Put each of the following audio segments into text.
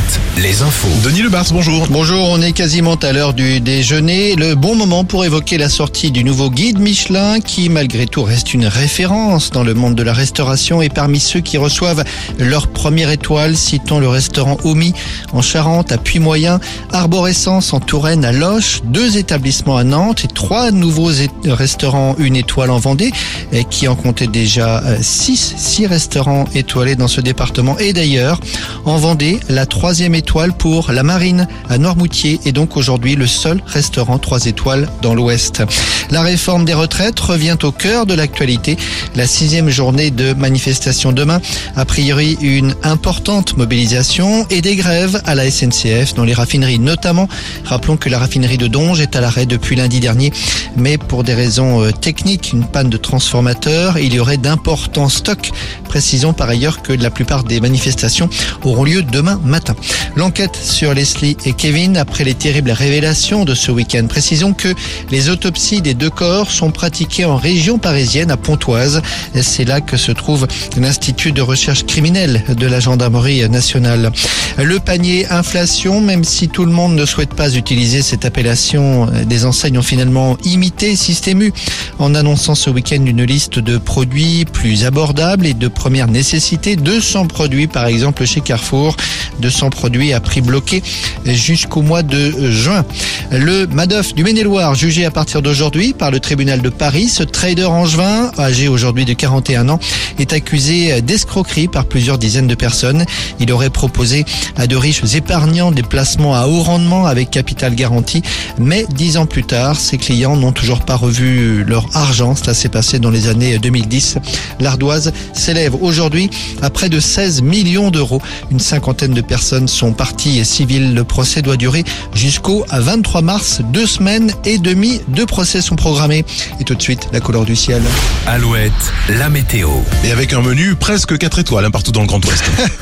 Alouette, les infos. Denis Lebars, bonjour. Bonjour, on est quasiment à l'heure du déjeuner. Le bon moment pour évoquer la sortie du nouveau guide Michelin qui malgré tout reste une référence dans le monde de la restauration et parmi ceux qui reçoivent leur première étoile, citons le restaurant Omi en Charente, à Puy-Moyen, Arborescence en Touraine, à Loche, deux établissements à Nantes et trois nouveaux restaurants une étoile en Vendée et qui en comptaient déjà euh, six, six restaurants étoilés dans ce département et d'ailleurs en Vendée, la troisième étoile pour la Marine à Noirmoutier est donc aujourd'hui le seul restaurant trois étoiles dans l'Ouest. La réforme des retraites revient au cœur de l'actualité. La sixième journée de manifestation demain. A priori, une importante mobilisation et des grèves à la SNCF dans les raffineries notamment. Rappelons que la raffinerie de Donge est à l'arrêt depuis lundi dernier, mais pour des raisons euh, techniques, une panne de transformateur, il y aurait d'importants stocks. Précisons par ailleurs que la plupart des manifestations auront lieu demain matin. L'enquête sur Leslie et Kevin après les terribles révélations de ce week-end. Précisons que les autopsies des deux corps sont pratiquées en région parisienne à Pontoise. C'est là que se trouve l'Institut de recherche criminelle de la gendarmerie nationale. Le panier inflation, même si tout le monde ne souhaite pas utiliser cette appellation, des enseignes ont finalement imité Systému en annonçant ce week-end une liste de produits plus abordables et de première nécessité. 200 produits par exemple chez Carrefour, 200 produits à prix bloqué jusqu'au mois de juin. Le Madoff du Maine-et-Loire, jugé à partir d'aujourd'hui par le tribunal de Paris, ce trader angevin, âgé aujourd'hui de 41 ans, est accusé d'escroquerie par plusieurs dizaines de personnes. Il aurait proposé à de riches épargnants des placements à haut rendement avec capital garanti, mais dix ans plus tard, ses clients n'ont toujours pas revu leur argent. Cela s'est passé dans les années 2010. L'ardoise s'élève aujourd'hui à près de 16 millions d'euros. Une cinquantaine de personnes sont parties civiles. Le procès doit durer jusqu'au 23 mars. Deux semaines et demie de procès sont programmés. Et tout de suite, la couleur du ciel. Alouette, la météo. Et avec un menu presque 4 étoiles hein, partout dans le Grand Ouest.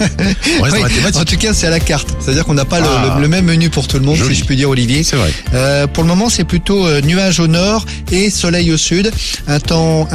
On reste Oui, dans la thématique. en tout cas, c'est à la carte. C'est-à-dire qu'on n'a pas le- Ah. le, le même menu pour tout le monde, Joli. si je puis dire, Olivier. C'est vrai. Euh, pour le moment, c'est plutôt euh, nuages au nord et soleil au sud. Un temps